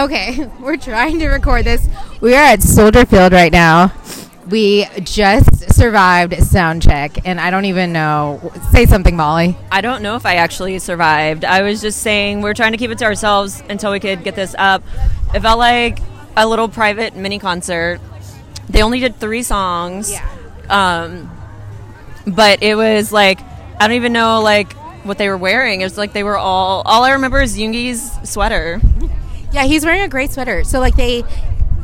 Okay, we're trying to record this. We are at Soldier Field right now. We just survived sound check, and I don't even know. Say something, Molly. I don't know if I actually survived. I was just saying we're trying to keep it to ourselves until we could get this up. It felt like a little private mini concert. They only did three songs. Yeah. Um, but it was like I don't even know like what they were wearing. It was like they were all. All I remember is Yoongi's sweater. Yeah, he's wearing a great sweater. So like they,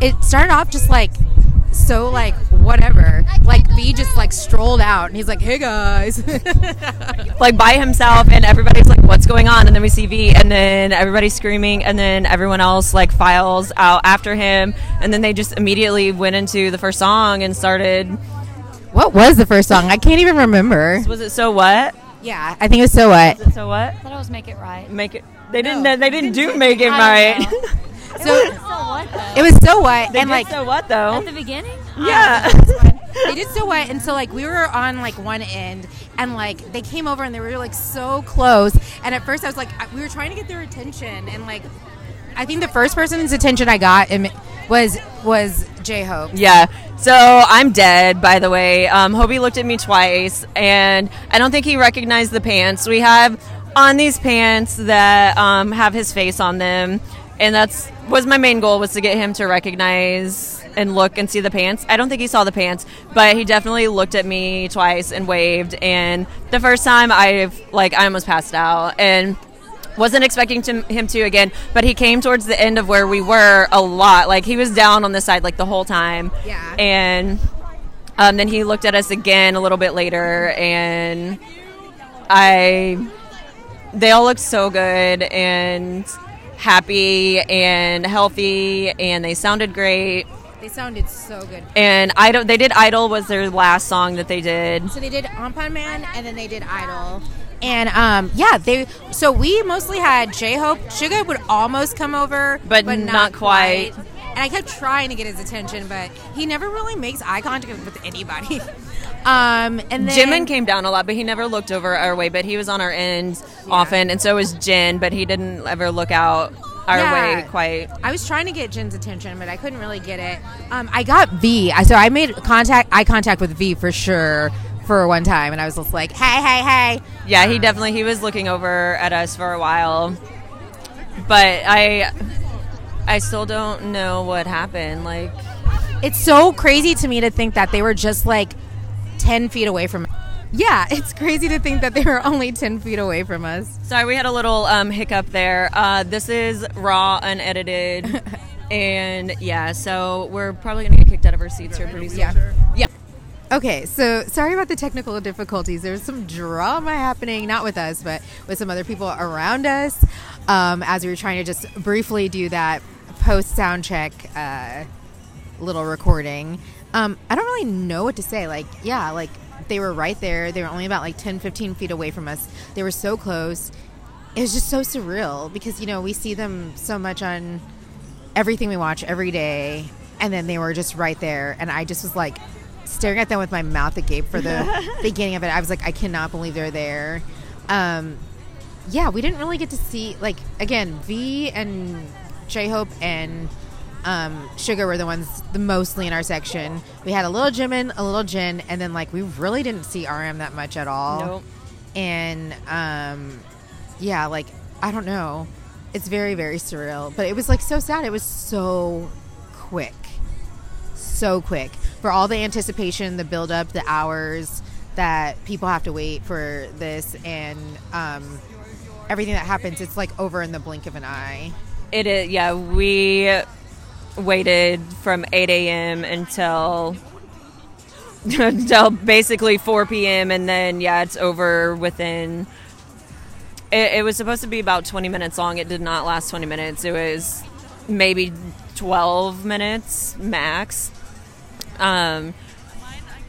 it started off just like so like whatever. Like V just like strolled out, and he's like, "Hey guys." like by himself and everybody's like what's going on and then we see v and then everybody's screaming and then everyone else like files out after him and then they just immediately went into the first song and started what was the first song? I can't even remember. was it so what Yeah, I think it was so what. so what I thought it was Make It Right. make it they didn't they didn't do make it right don't know. So so what though? it was so what, they and did like so what At though the beginning? yeah they did so what and so like we were on like one end and like they came over and they were like so close and at first i was like I- we were trying to get their attention and like i think the first person's attention i got was was j-hope Yeah. So I'm dead, by the way. Um, Hobi looked at me twice, and I don't think he recognized the pants. We have on these pants that um, have his face on them, and that's was my main goal was to get him to recognize and look and see the pants. I don't think he saw the pants, but he definitely looked at me twice and waved. And the first time, I like I almost passed out, and wasn't expecting to, him to again, but he came towards the end of where we were a lot. Like he was down on the side like the whole time. Yeah. And um, then he looked at us again a little bit later, and I. They all looked so good and happy and healthy, and they sounded great. they sounded so good And Idol, they did Idol was their last song that they did. so they did Anpanman and then they did Idol. And um, yeah, they so we mostly had J Hope. Suga would almost come over, But not quite. And I kept trying to get his attention, but he never really makes eye contact with anybody. um, and then Jimin came down a lot, but he never looked over our way. But he was on our end often, and so was Jin. But he didn't ever look out our Yeah. way quite. I was trying to get Jin's attention, but I couldn't really get it. Um, I got V, so I made contact, eye contact with V for sure for one time, and I was just like, "Hey, hey, hey!" Yeah, he definitely he was looking over at us for a while, but I I still don't know what happened. Like, It's so crazy to me to think that they were just like ten feet away from. Yeah, it's crazy to think that they were only ten feet away from us. sorry, we had a little um, hiccup there. Uh, this is raw, unedited, and yeah, so we're probably gonna get kicked out of our seats here pretty soon. Yeah. yeah. Okay, so sorry about the technical difficulties. There's some drama happening, not with us, but with some other people around us, um, as we were trying to just briefly do that post sound check uh, little recording. Um, I don't really know what to say. Like, yeah, like they were right there. They were only about like 10, 15 feet away from us. They were so close. It was just so surreal because, you know, we see them so much on everything we watch every day and then they were just right there and i just was like staring at them with my mouth agape for the beginning of it i was like i cannot believe they're there um, yeah we didn't really get to see like again v and j-hope and um, Suga were the ones the mostly in our section we had a little jimin a little jin and then like we really didn't see rm that much at all Nope. and um, yeah, like I don't know, it's very very surreal. But it was like so sad. It was so quick, so quick for all the anticipation, the build up, the hours that people have to wait for this, and um, everything that happens. It's like over in the blink of an eye. It is, yeah. We waited from 8 a.m. until until basically 4 p.m. and then yeah, it's over within. It, it was supposed to be about 20 minutes long. It did not last 20 minutes. It was maybe 12 minutes max. Um,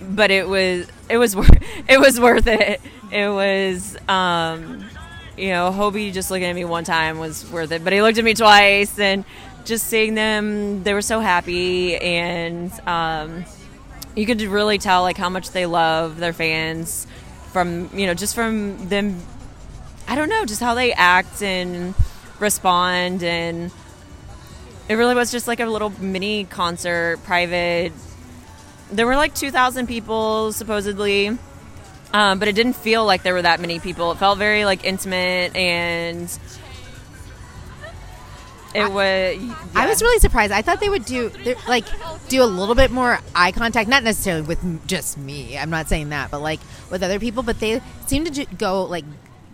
but it was it was it was worth it. It was um, you know, Hobi just looking at me one time was worth it, but he looked at me twice and just seeing them, they were so happy and um, you could really tell like how much they love their fans from you know just from them. I don't know, just how they act and respond and it really was just like a little mini concert, private. There were like 2,000 people supposedly, um, but it didn't feel like there were that many people. It felt very like intimate and it was. I was really surprised. I thought they would do like do a little bit more eye contact, not necessarily with just me. I'm not saying that, but like with other people. But they seem to go like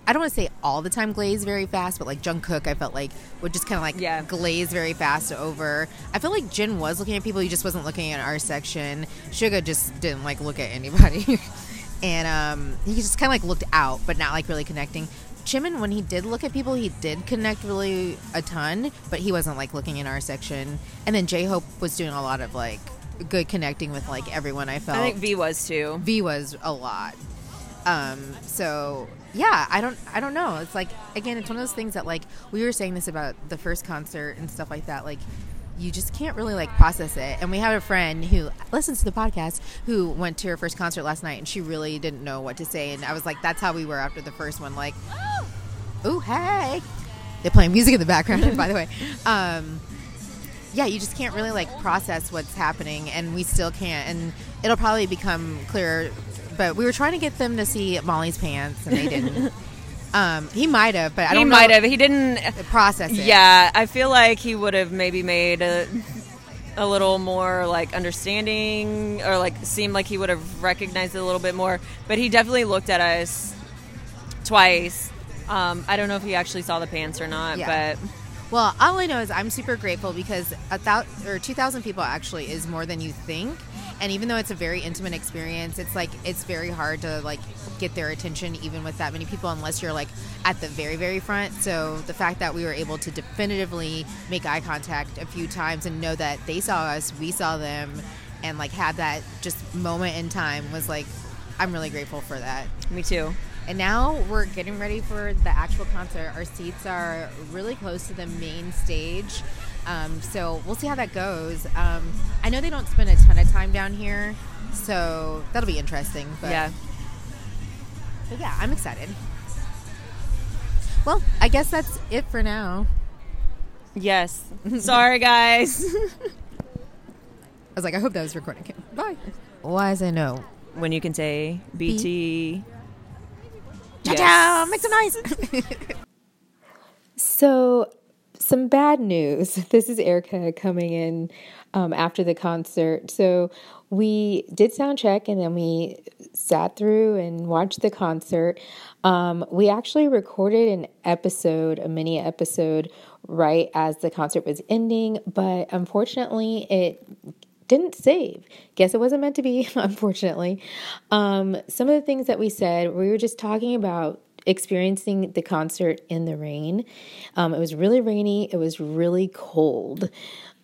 I don't want to say all the time glaze very fast, but like Jungkook, I felt like would just kind of like Yeah. glaze very fast over. I feel like Jin was looking at people. He just wasn't looking at our section. Suga just didn't like look at anybody, and um, he just kind of like looked out, but not like really connecting. Jimin, when he did look at people, he did connect really a ton, but he wasn't like looking in our section. And then J Hope was doing a lot of like good connecting with like everyone. I felt I think V was too. V was a lot. Um, so yeah, I don't, I don't know. It's like again, it's one of those things that like we were saying this about the first concert and stuff like that. Like you just can't really like process it. And we have a friend who listens to the podcast who went to her first concert last night, and she really didn't know what to say. And I was like, that's how we were after the first one. Like, oh hey, they're playing music in the background. by the way. Um, yeah, you just can't really like process what's happening, and we still can't. And it'll probably become clearer. But we were trying to get them to see Molly's pants, and they didn't. um, he might have, but I He don't know. He might have. He didn't. process it. Yeah, I feel like he would have maybe made a, a little more like understanding or like seemed like he would have recognized it a little bit more. But he definitely looked at us twice. Um, I don't know if he actually saw the pants or not, Yeah. but Well, all I know is I'm super grateful because a thousand or two thousand people actually is more than you think. And even though it's a very intimate experience, it's like it's very hard to like get their attention even with that many people unless you're like at the very very front. So the fact that we were able to definitively make eye contact a few times and know that they saw us, we saw them, and like had that just moment in time was like I'm really grateful for that. me too. And now we're getting ready for the actual concert. Our seats are really close to the main stage. Um, so we'll see how that goes. Um, I know they don't spend a ton of time down here, so that'll be interesting. But yeah. but yeah, I'm excited. Well, I guess that's it for now. Yes. Sorry, guys. I was like, I hope that was recording. Bye. Why is I know? when you can say BT. Ciao, Yes. ciao. Make some noise. so, some bad news. This is Erica coming in um, after the concert. So, we did sound check and then we sat through and watched the concert. Um, we actually recorded an episode, a mini episode, right as the concert was ending, but unfortunately, it didn't save. Guess it wasn't meant to be, unfortunately. Um, some of the things that we said, we were just talking about experiencing the concert in the rain. Um, it was really rainy, it was really cold.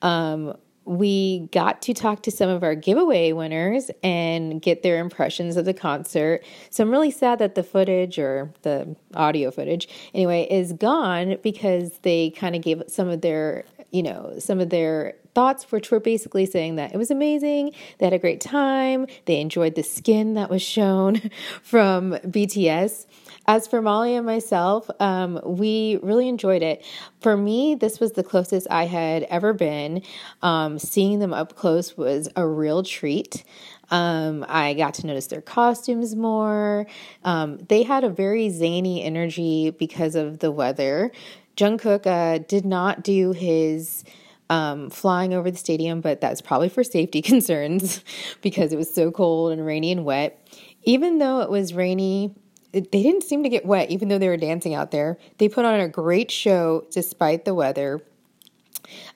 Um, we got to talk to some of our giveaway winners and get their impressions of the concert. So I'm really sad that the footage or the audio footage, anyway, is gone because they kind of gave some of their, you know, some of their thoughts, which were basically saying that it was amazing, they had a great time, they enjoyed the skin that was shown from BTS. As for Molly and myself, um, we really enjoyed it. For me, this was the closest I had ever been. Um, seeing them up close was a real treat. Um, I got to notice their costumes more. Um, they had a very zany energy because of the weather. Jungkook uh, did not do his um, flying over the stadium, but that's probably for safety concerns because it was so cold and rainy and wet. Even though it was rainy, they didn't seem to get wet, even though they were dancing out there. They put on a great show despite the weather.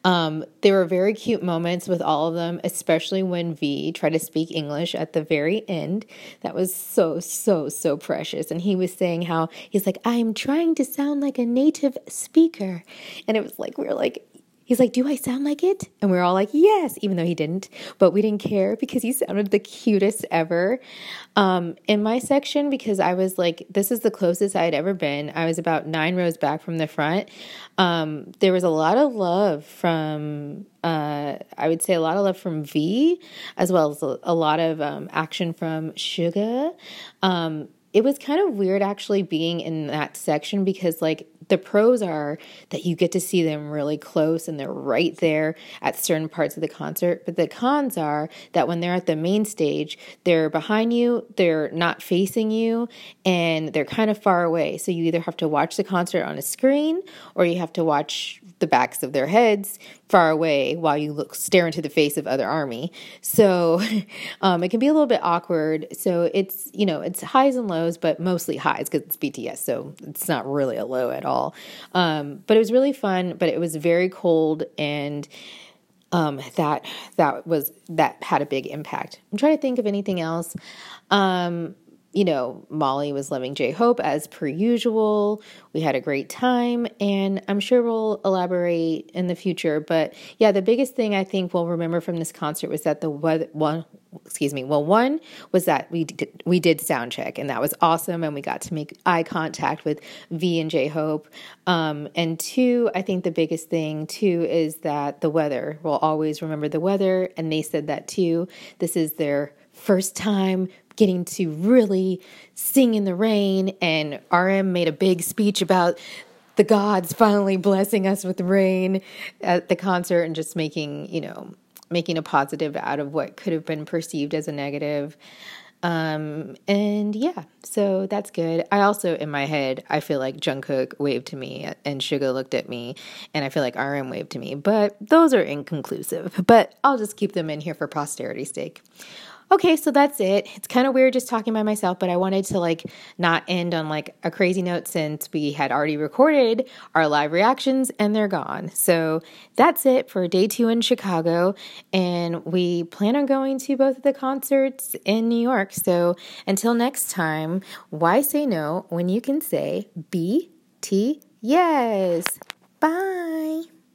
Um, there were very cute moments with all of them, especially when V tried to speak English at the very end. That was so, so, so precious. And he was saying how he's like, I am trying to sound like a native speaker. And it was like, we were like, He's like, Do I sound like it? And we are all like, Yes, even though he didn't. But we didn't care because he sounded the cutest ever. Um, in my section, because I was like, This is the closest I had ever been. I was about nine rows back from the front. Um, there was a lot of love from, uh, I would say, a lot of love from V, as well as a, lot of um, action from Suga. Um, it was kind of weird actually being in that section because like the pros are that you get to see them really close and they're right there at certain parts of the concert. But the cons are that when they're at the main stage, they're behind you, they're not facing you, and they're kind of far away. So you either have to watch the concert on a screen or you have to watch the backs of their heads far away while you look stare into the face of other army. So um, it can be a little bit awkward. So it's you know it's highs and lows, but mostly highs because it's BTS, so it's not really a low at all. Um, but it was really fun. But it was very cold and. Um, that that was that had a big impact. I'm trying to think of anything else. Um, you know, Molly was loving J Hope as per usual. We had a great time, and I'm sure we'll elaborate in the future. But yeah, the biggest thing I think we'll remember from this concert was that the weather, one, excuse me, well, one was that we did, we did sound check, and that was awesome, and we got to make eye contact with V and J Hope. Um, and two, I think the biggest thing too is that the weather. We'll always remember the weather, and they said that too. This is their first time getting to really sing in the rain. And RM made a big speech about the gods finally blessing us with rain at the concert and just making, you know, making a positive out of what could have been perceived as a negative. Um, and yeah, so that's good. I also, in my head, I feel like Jungkook waved to me and Suga looked at me, and I feel like RM waved to me, but those are inconclusive. But I'll just keep them in here for posterity's sake. Okay, so that's it. It's kind of weird just talking by myself, but I wanted to like not end on like a crazy note since we had already recorded our live reactions and they're gone. So that's it for day two in Chicago. And we plan on going to both of the concerts in New York. So until next time, why say no when you can say B T yes? Bye.